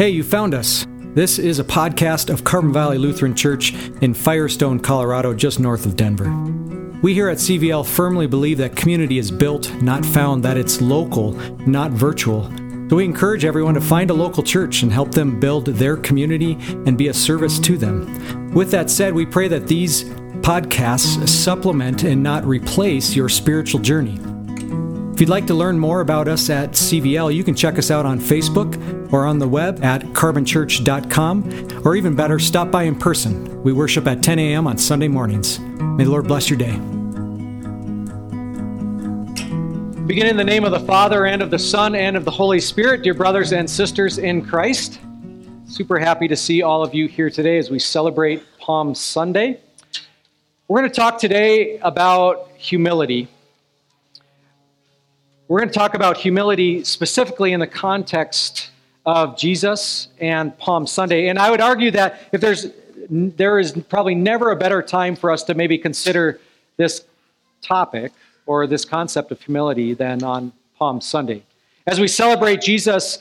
Hey, you found us. This is a podcast of Carbon Valley Lutheran Church in Firestone, Colorado, just north of Denver. We here at CVL firmly believe that community is built, not found, that it's local, not virtual. So we encourage everyone to find a local church and help them build their community and be a service to them. With that said, we pray that these podcasts supplement and not replace your spiritual journey. If you'd like to learn more about us at CVL, you can check us out on Facebook or on the web at carbonchurch.com, or even better, stop by in person. We worship at 10 a.m. on Sunday mornings. May the Lord bless your day. Begin in the name of the Father, and of the Son, and of the Holy Spirit, dear brothers and sisters in Christ. Super happy to see all of you here today as we celebrate Palm Sunday. We're going to talk today about humility. We're going to talk about humility specifically in the context of Jesus and Palm Sunday. And I would argue that if there's there is probably never a better time for us to maybe consider this topic or this concept of humility than on Palm Sunday. As we celebrate Jesus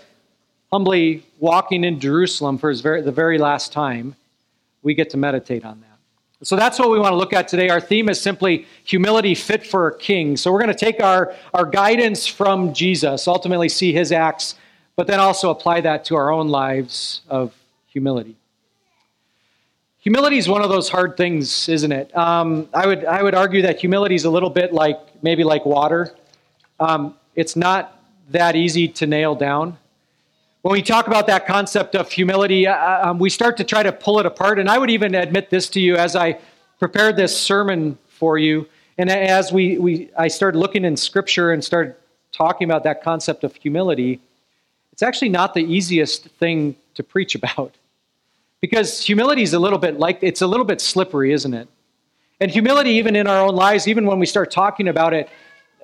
humbly walking in Jerusalem for his very, the very last time, we get to meditate on that. So that's what we want to look at today. Our theme is simply humility fit for a king. So we're going to take our, our guidance from Jesus, ultimately see his acts, but then also apply that to our own lives of humility. Humility is one of those hard things, isn't it? Um, I, would, I would argue that humility is a little bit like maybe like water. Um, it's not that easy to nail down when we talk about that concept of humility, uh, um, we start to try to pull it apart. And I would even admit this to you as I prepared this sermon for you, and as we, we I started looking in Scripture and started talking about that concept of humility, it's actually not the easiest thing to preach about. Because humility is a little bit like, it's a little bit slippery, isn't it? And humility, even in our own lives, even when we start talking about it,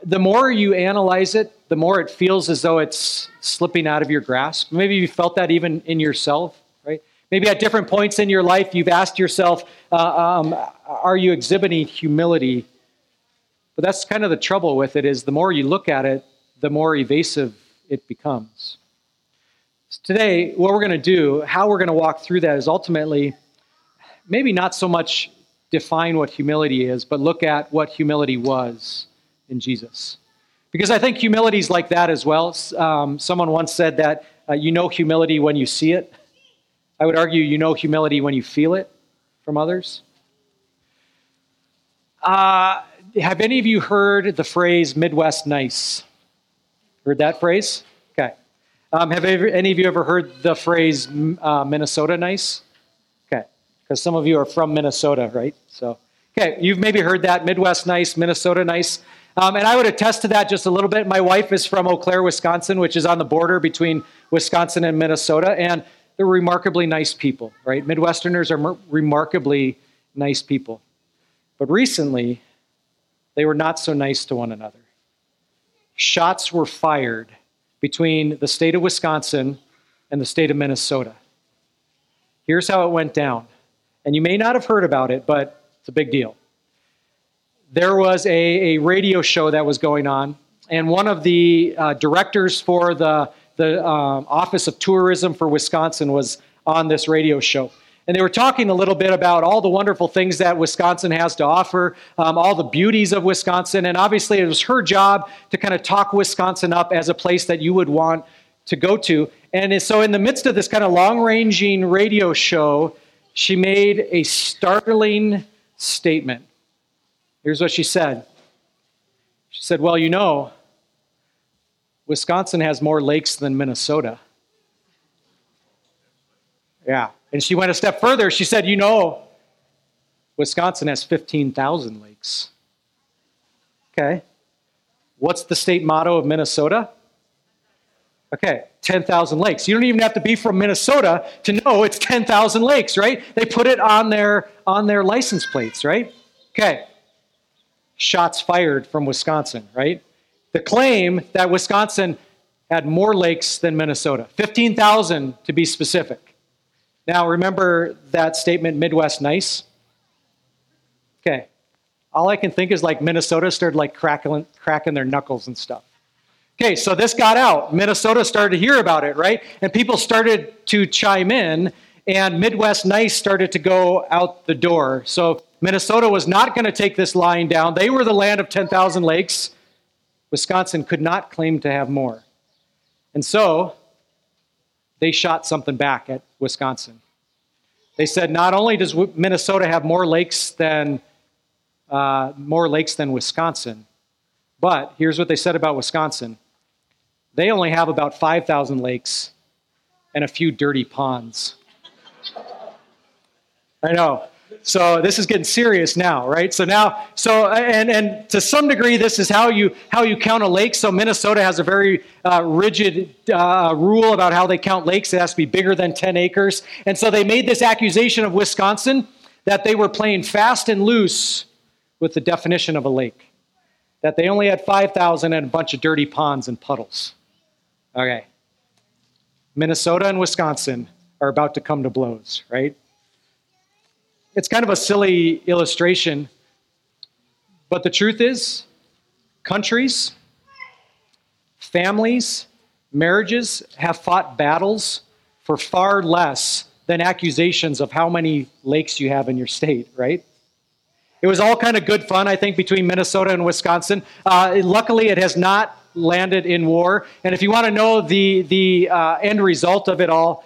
the more you analyze it, the more it feels as though it's slipping out of your grasp. Maybe you felt that even in yourself, right? Maybe at different points in your life, you've asked yourself, uh, um, are you exhibiting humility? But that's kind of the trouble with it is the more you look at it, the more evasive it becomes. So today, what we're going to do, how we're going to walk through that is ultimately maybe not so much define what humility is, but look at what humility was in Jesus. Because I think humility is like that as well. Um, someone once said that uh, you know humility when you see it. I would argue you know humility when you feel it from others. Uh, have any of you heard the phrase Midwest nice? Heard that phrase? Okay. Um, have any of you ever heard the phrase uh, Minnesota nice? Okay. Because some of you are from Minnesota, right? So, okay, you've maybe heard that Midwest nice, Minnesota nice. Um, and I would attest to that just a little bit. My wife is from Eau Claire, Wisconsin, which is on the border between Wisconsin and Minnesota, and they're remarkably nice people, right? Midwesterners are mer- remarkably nice people. But recently, they were not so nice to one another. Shots were fired between the state of Wisconsin and the state of Minnesota. Here's how it went down. And you may not have heard about it, but it's a big deal there was a, a radio show that was going on, and one of the uh, directors for the, the um, Office of Tourism for Wisconsin was on this radio show. And they were talking a little bit about all the wonderful things that Wisconsin has to offer, um, all the beauties of Wisconsin. And obviously, it was her job to kind of talk Wisconsin up as a place that you would want to go to. And so, in the midst of this kind of long ranging radio show, she made a startling statement. Here's what she said She said, Well, you know, Wisconsin has more lakes than Minnesota. Yeah. And she went a step further. She said, You know, Wisconsin has 15,000 lakes. Okay. What's the state motto of Minnesota? Okay, 10,000 lakes. You don't even have to be from Minnesota to know it's 10,000 lakes, right? They put it on their on their license plates, right? Okay shots fired from Wisconsin, right? The claim that Wisconsin had more lakes than Minnesota, 15,000 to be specific. Now, remember that statement, Midwest nice? Okay. All I can think is like Minnesota started like cracking, cracking their knuckles and stuff. Okay, so this got out. Minnesota started to hear about it, right? And people started to chime in, and Midwest Nice started to go out the door. So Minnesota was not going to take this lying down. They were the land of 10,000 lakes. Wisconsin could not claim to have more. And so they shot something back at Wisconsin. They said not only does Minnesota have more lakes than uh, more lakes than Wisconsin, but here's what they said about Wisconsin they only have about 5,000 lakes and a few dirty ponds. I know. So this is getting serious now, right? So now, so and and to some degree, this is how you how you count a lake. So Minnesota has a very uh, rigid uh, rule about how they count lakes. It has to be bigger than 10 acres. And so they made this accusation of Wisconsin that they were playing fast and loose with the definition of a lake. That they only had 5,000 and a bunch of dirty ponds and puddles. Okay. Minnesota and Wisconsin are about to come to blows, right? It's kind of a silly illustration, but the truth is, countries, families, marriages have fought battles for far less than accusations of how many lakes you have in your state, right? It was all kind of good fun, I think, between Minnesota and Wisconsin. Uh, luckily, it has not landed in war. And if you want to know the, the uh, end result of it all,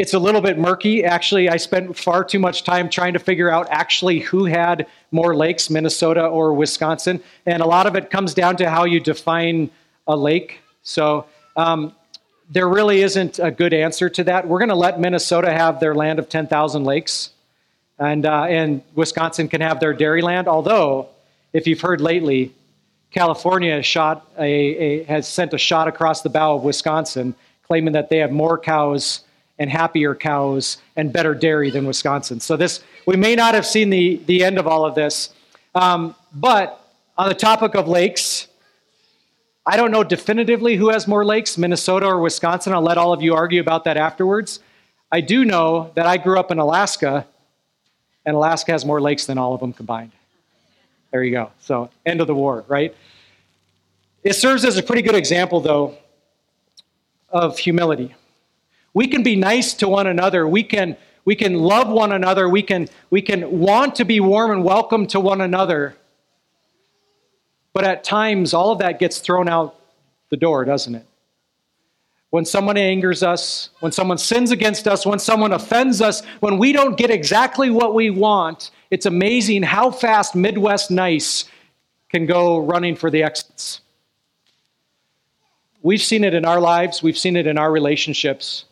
it's a little bit murky. Actually, I spent far too much time trying to figure out actually who had more lakes, Minnesota or Wisconsin. And a lot of it comes down to how you define a lake. So um, there really isn't a good answer to that. We're going to let Minnesota have their land of 10,000 lakes, and, uh, and Wisconsin can have their dairy land. Although, if you've heard lately, California shot a, a, has sent a shot across the bow of Wisconsin, claiming that they have more cows and happier cows and better dairy than Wisconsin. So this we may not have seen the, the end of all of this. Um, but on the topic of lakes, I don't know definitively who has more lakes, Minnesota or Wisconsin. I'll let all of you argue about that afterwards. I do know that I grew up in Alaska, and Alaska has more lakes than all of them combined. There you go. So, end of the war, right? It serves as a pretty good example, though, of humility. We can be nice to one another. We can, we can love one another. We can, we can want to be warm and welcome to one another. But at times, all of that gets thrown out the door, doesn't it? When someone angers us, when someone sins against us, when someone offends us, when we don't get exactly what we want, it's amazing how fast Midwest Nice can go running for the exits. We've seen it in our lives, we've seen it in our relationships.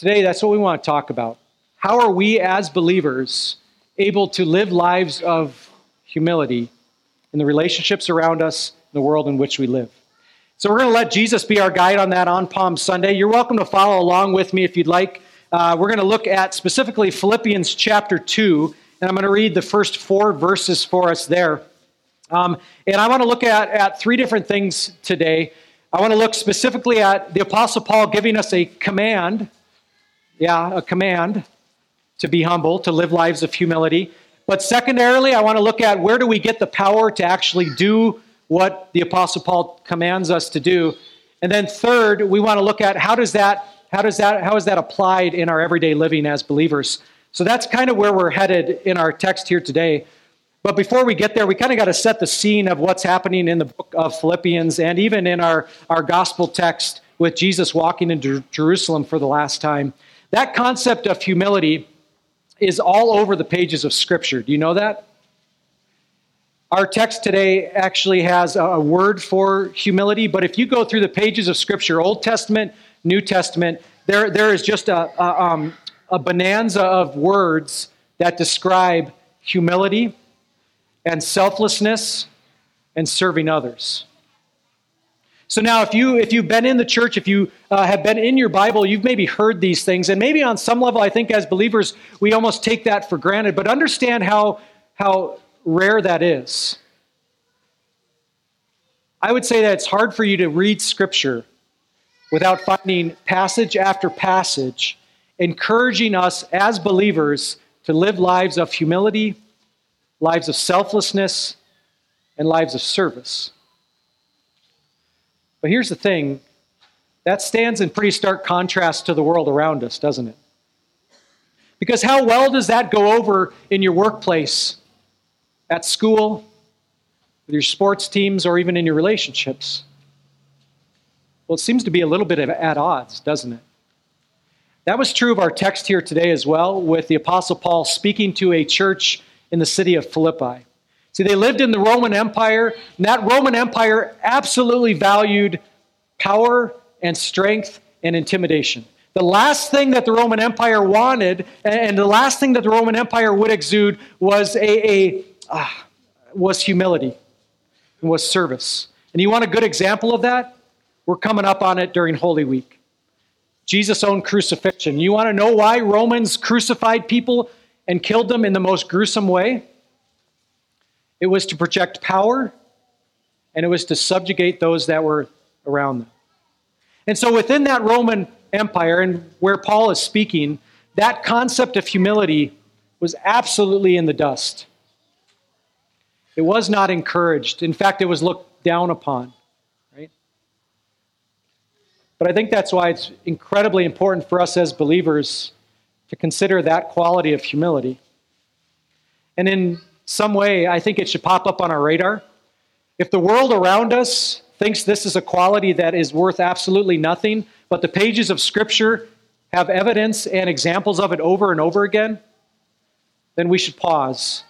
Today, that's what we want to talk about. How are we as believers able to live lives of humility in the relationships around us, in the world in which we live? So, we're going to let Jesus be our guide on that on Palm Sunday. You're welcome to follow along with me if you'd like. Uh, we're going to look at specifically Philippians chapter 2 and I'm going to read the first four verses for us there. Um, and I want to look at, at three different things today. I want to look specifically at the Apostle Paul giving us a command, yeah, a command to be humble, to live lives of humility. But secondarily, I want to look at where do we get the power to actually do what the Apostle Paul commands us to do. And then third, we want to look at how does that how does that how is that applied in our everyday living as believers? So that's kind of where we're headed in our text here today. But before we get there, we kind of got to set the scene of what's happening in the book of Philippians and even in our, our gospel text with Jesus walking into Jerusalem for the last time. That concept of humility is all over the pages of Scripture. Do you know that? Our text today actually has a word for humility, but if you go through the pages of Scripture, Old Testament, New Testament, there, there is just a, a, um, a bonanza of words that describe humility and selflessness and serving others. So now, if you if you've been in the church, if you uh, have been in your Bible, you've maybe heard these things, and maybe on some level, I think as believers, we almost take that for granted. But understand how how rare that is. I would say that it's hard for you to read Scripture without finding passage after passage encouraging us as believers to live lives of humility, lives of selflessness, and lives of service. But here's the thing that stands in pretty stark contrast to the world around us, doesn't it? Because how well does that go over in your workplace, at school, with your sports teams, or even in your relationships? Well, it seems to be a little bit at odds, doesn't it? That was true of our text here today as well, with the Apostle Paul speaking to a church in the city of Philippi. See, they lived in the Roman Empire, and that Roman Empire absolutely valued power and strength and intimidation. The last thing that the Roman Empire wanted, and the last thing that the Roman Empire would exude, was a, a uh, was humility, and was service. And you want a good example of that? We're coming up on it during Holy Week. Jesus' own crucifixion. You want to know why Romans crucified people and killed them in the most gruesome way? It was to project power, and it was to subjugate those that were around them. And so within that Roman Empire, and where Paul is speaking, that concept of humility was absolutely in the dust. It was not encouraged. In fact, it was looked down upon. Right? But I think that's why it's incredibly important for us as believers to consider that quality of humility. And in some way, I think it should pop up on our radar. If the world around us thinks this is a quality that is worth absolutely nothing, but the pages of Scripture have evidence and examples of it over and over again, then we should pause.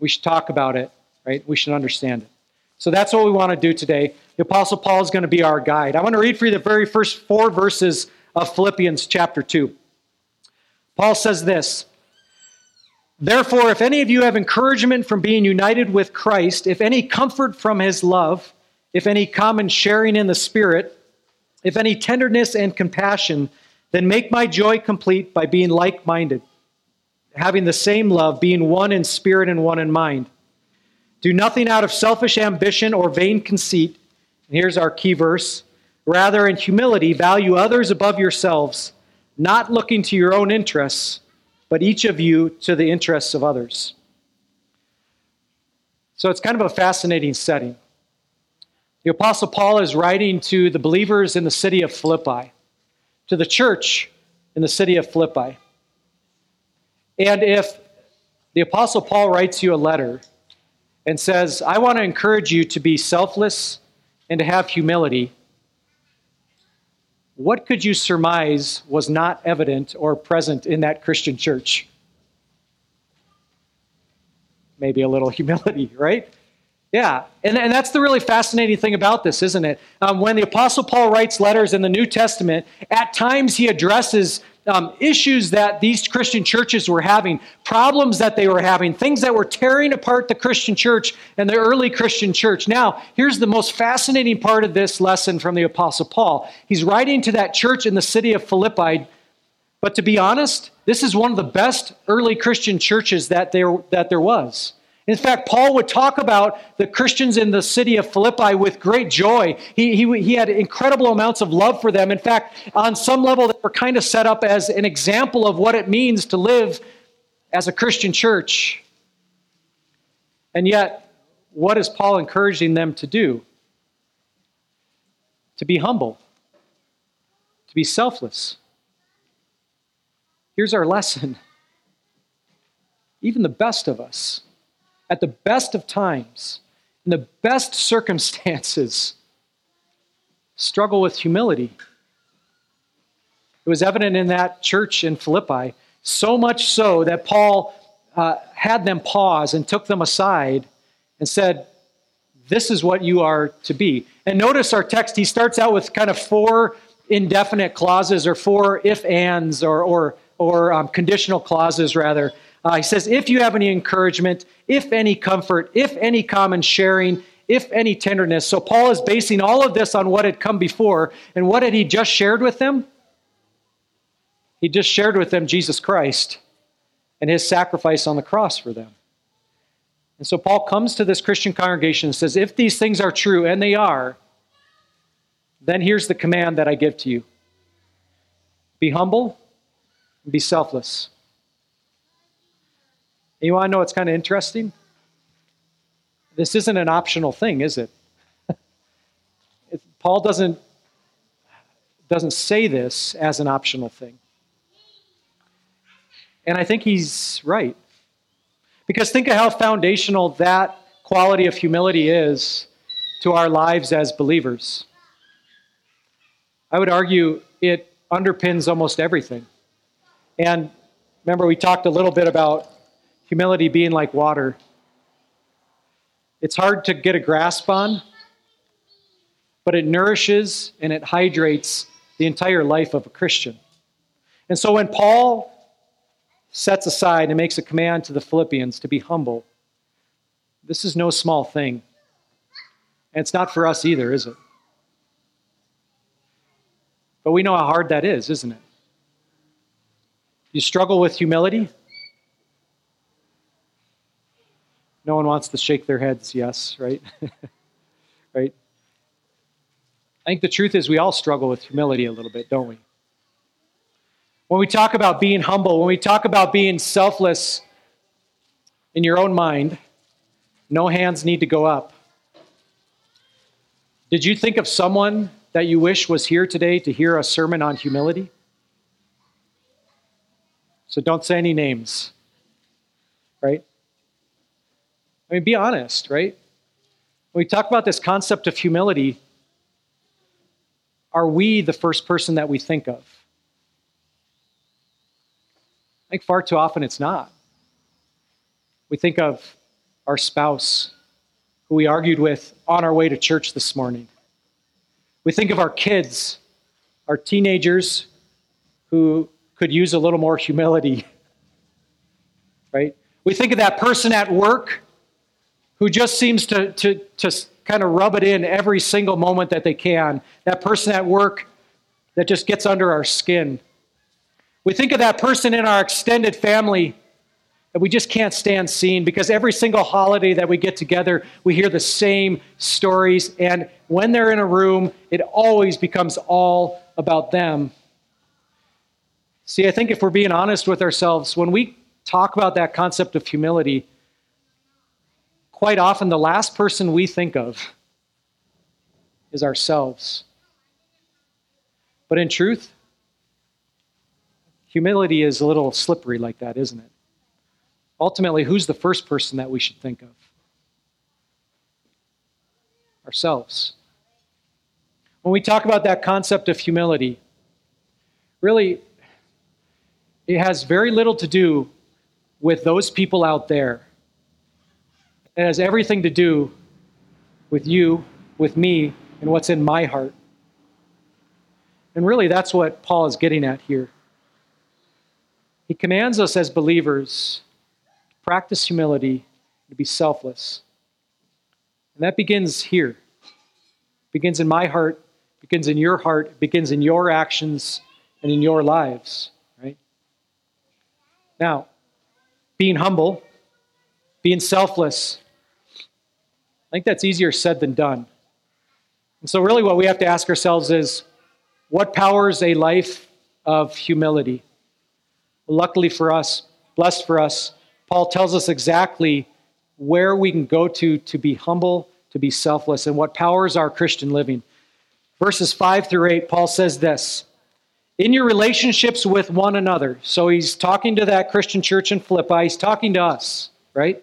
We should talk about it, right? We should understand it. So that's what we want to do today. The Apostle Paul is going to be our guide. I want to read for you the very first four verses of Philippians chapter 2. Paul says this Therefore, if any of you have encouragement from being united with Christ, if any comfort from his love, if any common sharing in the Spirit, if any tenderness and compassion, then make my joy complete by being like minded, having the same love, being one in spirit and one in mind. Do nothing out of selfish ambition or vain conceit. And here's our key verse. Rather, in humility, value others above yourselves, not looking to your own interests, but each of you to the interests of others. So it's kind of a fascinating setting. The Apostle Paul is writing to the believers in the city of Philippi, to the church in the city of Philippi. And if the Apostle Paul writes you a letter and says, I want to encourage you to be selfless and to have humility, what could you surmise was not evident or present in that Christian church? Maybe a little humility, right? Yeah, and, and that's the really fascinating thing about this, isn't it? Um, when the Apostle Paul writes letters in the New Testament, at times he addresses um, issues that these Christian churches were having, problems that they were having, things that were tearing apart the Christian church and the early Christian church. Now, here's the most fascinating part of this lesson from the Apostle Paul. He's writing to that church in the city of Philippi, but to be honest, this is one of the best early Christian churches that there, that there was. In fact, Paul would talk about the Christians in the city of Philippi with great joy. He, he, he had incredible amounts of love for them. In fact, on some level, they were kind of set up as an example of what it means to live as a Christian church. And yet, what is Paul encouraging them to do? To be humble, to be selfless. Here's our lesson. Even the best of us at the best of times, in the best circumstances, struggle with humility. It was evident in that church in Philippi, so much so that Paul uh, had them pause and took them aside and said, This is what you are to be. And notice our text, he starts out with kind of four indefinite clauses or four if ands or, or, or um, conditional clauses, rather. Uh, he says, if you have any encouragement, if any comfort, if any common sharing, if any tenderness. So Paul is basing all of this on what had come before. And what had he just shared with them? He just shared with them Jesus Christ and his sacrifice on the cross for them. And so Paul comes to this Christian congregation and says, if these things are true, and they are, then here's the command that I give to you be humble and be selfless. You want to know what's kind of interesting? This isn't an optional thing, is it? Paul doesn't, doesn't say this as an optional thing. And I think he's right. Because think of how foundational that quality of humility is to our lives as believers. I would argue it underpins almost everything. And remember, we talked a little bit about humility being like water. It's hard to get a grasp on, but it nourishes and it hydrates the entire life of a Christian. And so when Paul sets aside and makes a command to the Philippians to be humble, this is no small thing. And it's not for us either, is it? But we know how hard that is, isn't it? You struggle with humility? No one wants to shake their heads, yes, right? right? I think the truth is we all struggle with humility a little bit, don't we? When we talk about being humble, when we talk about being selfless in your own mind, no hands need to go up. Did you think of someone that you wish was here today to hear a sermon on humility? So don't say any names, right? I mean, be honest, right? When we talk about this concept of humility, are we the first person that we think of? I think far too often it's not. We think of our spouse, who we argued with on our way to church this morning. We think of our kids, our teenagers who could use a little more humility, right? We think of that person at work who just seems to, to, to kind of rub it in every single moment that they can. That person at work that just gets under our skin. We think of that person in our extended family that we just can't stand seeing because every single holiday that we get together, we hear the same stories. And when they're in a room, it always becomes all about them. See, I think if we're being honest with ourselves, when we talk about that concept of humility, quite often the last person we think of is ourselves. But in truth, humility is a little slippery like that, isn't it? Ultimately, who's the first person that we should think of? Ourselves. When we talk about that concept of humility, really, it has very little to do with those people out there it has everything to do with you, with me, and what's in my heart. And really, that's what Paul is getting at here. He commands us as believers to practice humility, to be selfless. And that begins here. It begins in my heart, begins in your heart, begins in your actions and in your lives, right? Now, being humble, being selfless, I think that's easier said than done. And so, really, what we have to ask ourselves is what powers a life of humility? luckily for us, blessed for us, Paul tells us exactly where we can go to to be humble, to be selfless, and what powers our Christian living. Verses 5 through 8, Paul says this In your relationships with one another, so he's talking to that Christian church in Philippi, he's talking to us, right?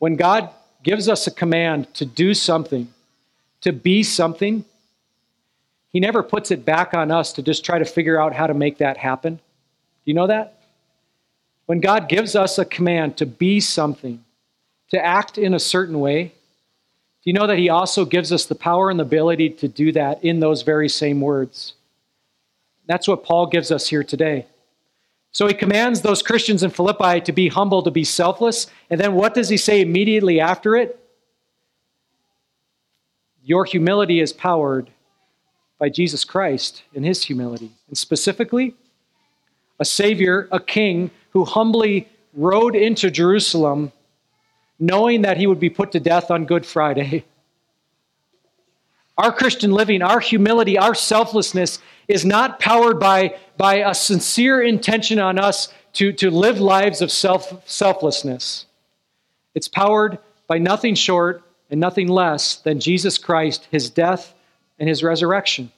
When God gives us a command to do something, to be something, he never puts it back on us to just try to figure out how to make that happen. Do you know that? When God gives us a command to be something, to act in a certain way, do you know that He also gives us the power and the ability to do that in those very same words? That's what Paul gives us here today. So he commands those Christians in Philippi to be humble, to be selfless. And then what does he say immediately after it? Your humility is powered by Jesus Christ in his humility. And specifically, a Savior, a King who humbly rode into Jerusalem knowing that he would be put to death on Good Friday. Our Christian living, our humility, our selflessness is not powered by, by a sincere intention on us to, to live lives of self, selflessness. It's powered by nothing short and nothing less than Jesus Christ, his death, and his resurrection.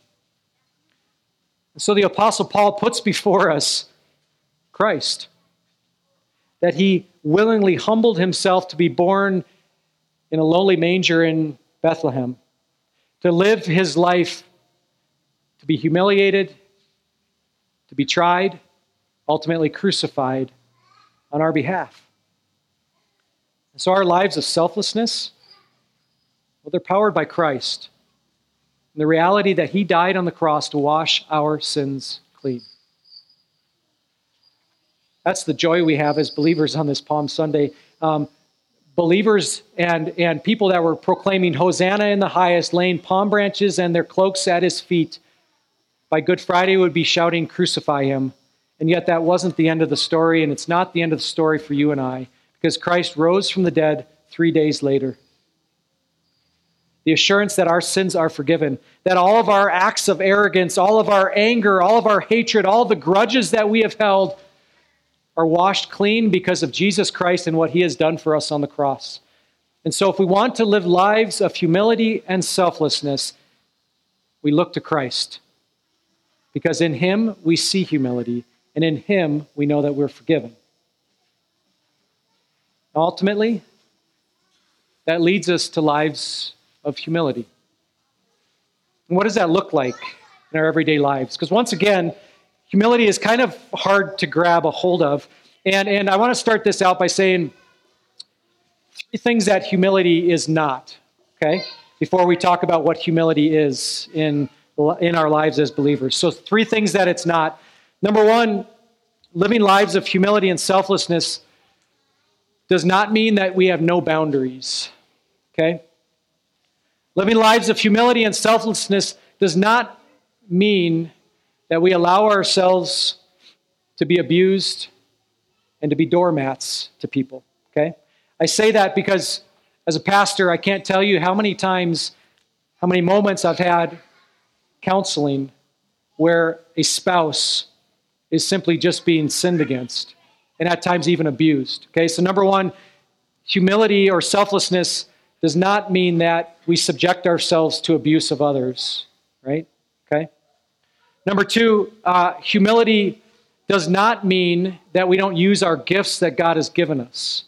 And so the Apostle Paul puts before us Christ, that he willingly humbled himself to be born in a lowly manger in Bethlehem, to live his life, to be humiliated, to be tried, ultimately crucified on our behalf. And so our lives of selflessness, well, they're powered by Christ. And the reality that he died on the cross to wash our sins clean. That's the joy we have as believers on this Palm Sunday. Um, believers and, and people that were proclaiming Hosanna in the highest, laying palm branches and their cloaks at his feet, by Good Friday would be shouting, Crucify him. And yet, that wasn't the end of the story, and it's not the end of the story for you and I, because Christ rose from the dead three days later. The assurance that our sins are forgiven, that all of our acts of arrogance, all of our anger, all of our hatred, all the grudges that we have held are washed clean because of Jesus Christ and what he has done for us on the cross. And so, if we want to live lives of humility and selflessness, we look to Christ. Because in him we see humility, and in him we know that we're forgiven. Ultimately, that leads us to lives of humility. And what does that look like in our everyday lives? Because once again, humility is kind of hard to grab a hold of. And, and I want to start this out by saying three things that humility is not, okay? Before we talk about what humility is in, in our lives as believers. So, three things that it's not. Number one, living lives of humility and selflessness does not mean that we have no boundaries, okay? Living lives of humility and selflessness does not mean that we allow ourselves to be abused and to be doormats to people. Okay? I say that because as a pastor, I can't tell you how many times, how many moments I've had counseling where a spouse is simply just being sinned against and at times even abused. Okay, so number one, humility or selflessness does not mean that we subject ourselves to abuse of others, right? Okay? Number two, uh, humility does not mean that we don't use our gifts that God has given us.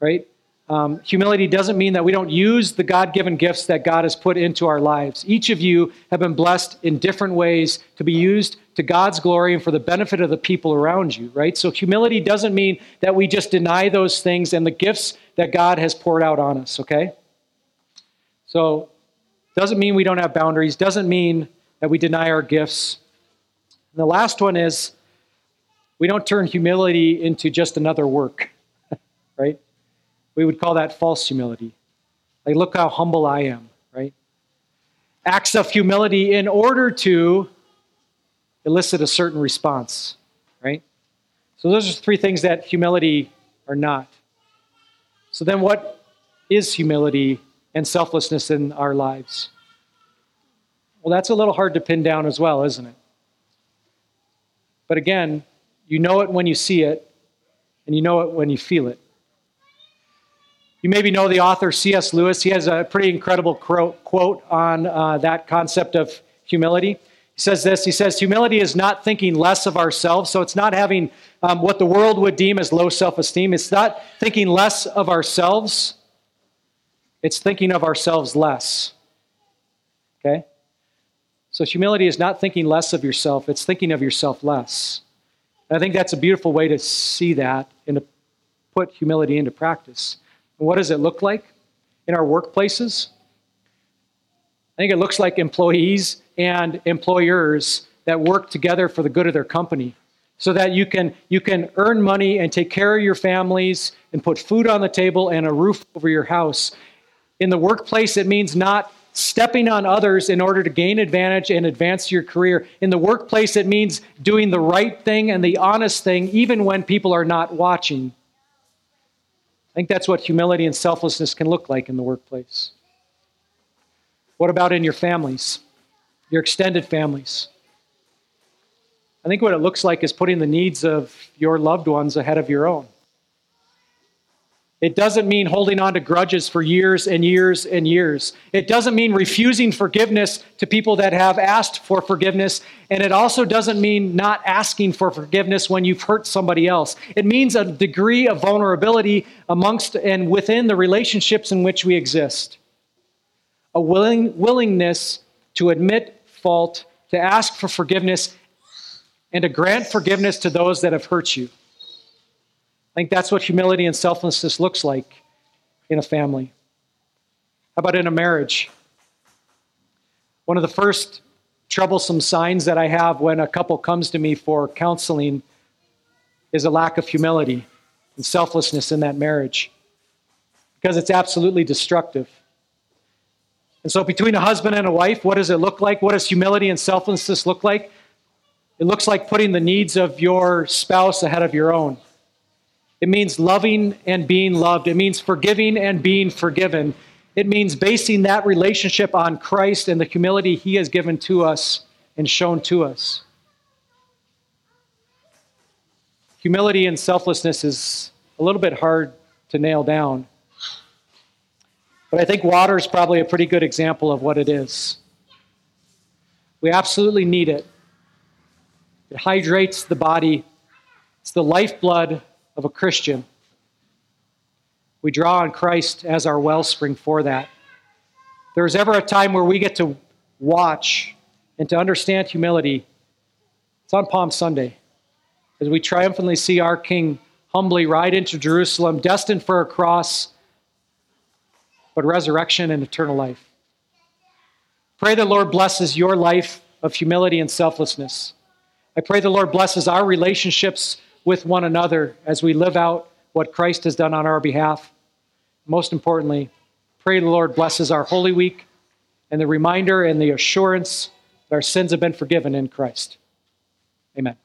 Right? Um, humility doesn't mean that we don't use the God given gifts that God has put into our lives. Each of you have been blessed in different ways to be used to God's glory and for the benefit of the people around you, right? So, humility doesn't mean that we just deny those things and the gifts that God has poured out on us, okay? So, doesn't mean we don't have boundaries, doesn't mean that we deny our gifts. And the last one is we don't turn humility into just another work, right? We would call that false humility. Like, look how humble I am, right? Acts of humility in order to elicit a certain response, right? So, those are three things that humility are not. So, then what is humility and selflessness in our lives? Well, that's a little hard to pin down as well, isn't it? But again, you know it when you see it, and you know it when you feel it. You maybe know the author C.S. Lewis. He has a pretty incredible quote on uh, that concept of humility. He says this He says, Humility is not thinking less of ourselves. So it's not having um, what the world would deem as low self esteem. It's not thinking less of ourselves, it's thinking of ourselves less. Okay? So humility is not thinking less of yourself, it's thinking of yourself less. And I think that's a beautiful way to see that and to put humility into practice. What does it look like in our workplaces? I think it looks like employees and employers that work together for the good of their company so that you can you can earn money and take care of your families and put food on the table and a roof over your house in the workplace it means not stepping on others in order to gain advantage and advance your career. In the workplace, it means doing the right thing and the honest thing, even when people are not watching. I think that's what humility and selflessness can look like in the workplace. What about in your families, your extended families? I think what it looks like is putting the needs of your loved ones ahead of your own. It doesn't mean holding on to grudges for years and years and years. It doesn't mean refusing forgiveness to people that have asked for forgiveness. And it also doesn't mean not asking for forgiveness when you've hurt somebody else. It means a degree of vulnerability amongst and within the relationships in which we exist. A willing, willingness to admit fault, to ask for forgiveness, and to grant forgiveness to those that have hurt you. I think that's what humility and selflessness looks like in a family. How about in a marriage? One of the first troublesome signs that I have when a couple comes to me for counseling is a lack of humility and selflessness in that marriage because it's absolutely destructive. And so, between a husband and a wife, what does it look like? What does humility and selflessness look like? It looks like putting the needs of your spouse ahead of your own. It means loving and being loved. It means forgiving and being forgiven. It means basing that relationship on Christ and the humility he has given to us and shown to us. Humility and selflessness is a little bit hard to nail down. But I think water is probably a pretty good example of what it is. We absolutely need it. It hydrates the body, it's the lifeblood of a Christian. We draw on Christ as our wellspring for that. If there's ever a time where we get to watch and to understand humility, it's on Palm Sunday as we triumphantly see our King humbly ride into Jerusalem, destined for a cross, but resurrection and eternal life. Pray the Lord blesses your life of humility and selflessness. I pray the Lord blesses our relationships with one another as we live out what Christ has done on our behalf. Most importantly, pray the Lord blesses our Holy Week and the reminder and the assurance that our sins have been forgiven in Christ. Amen.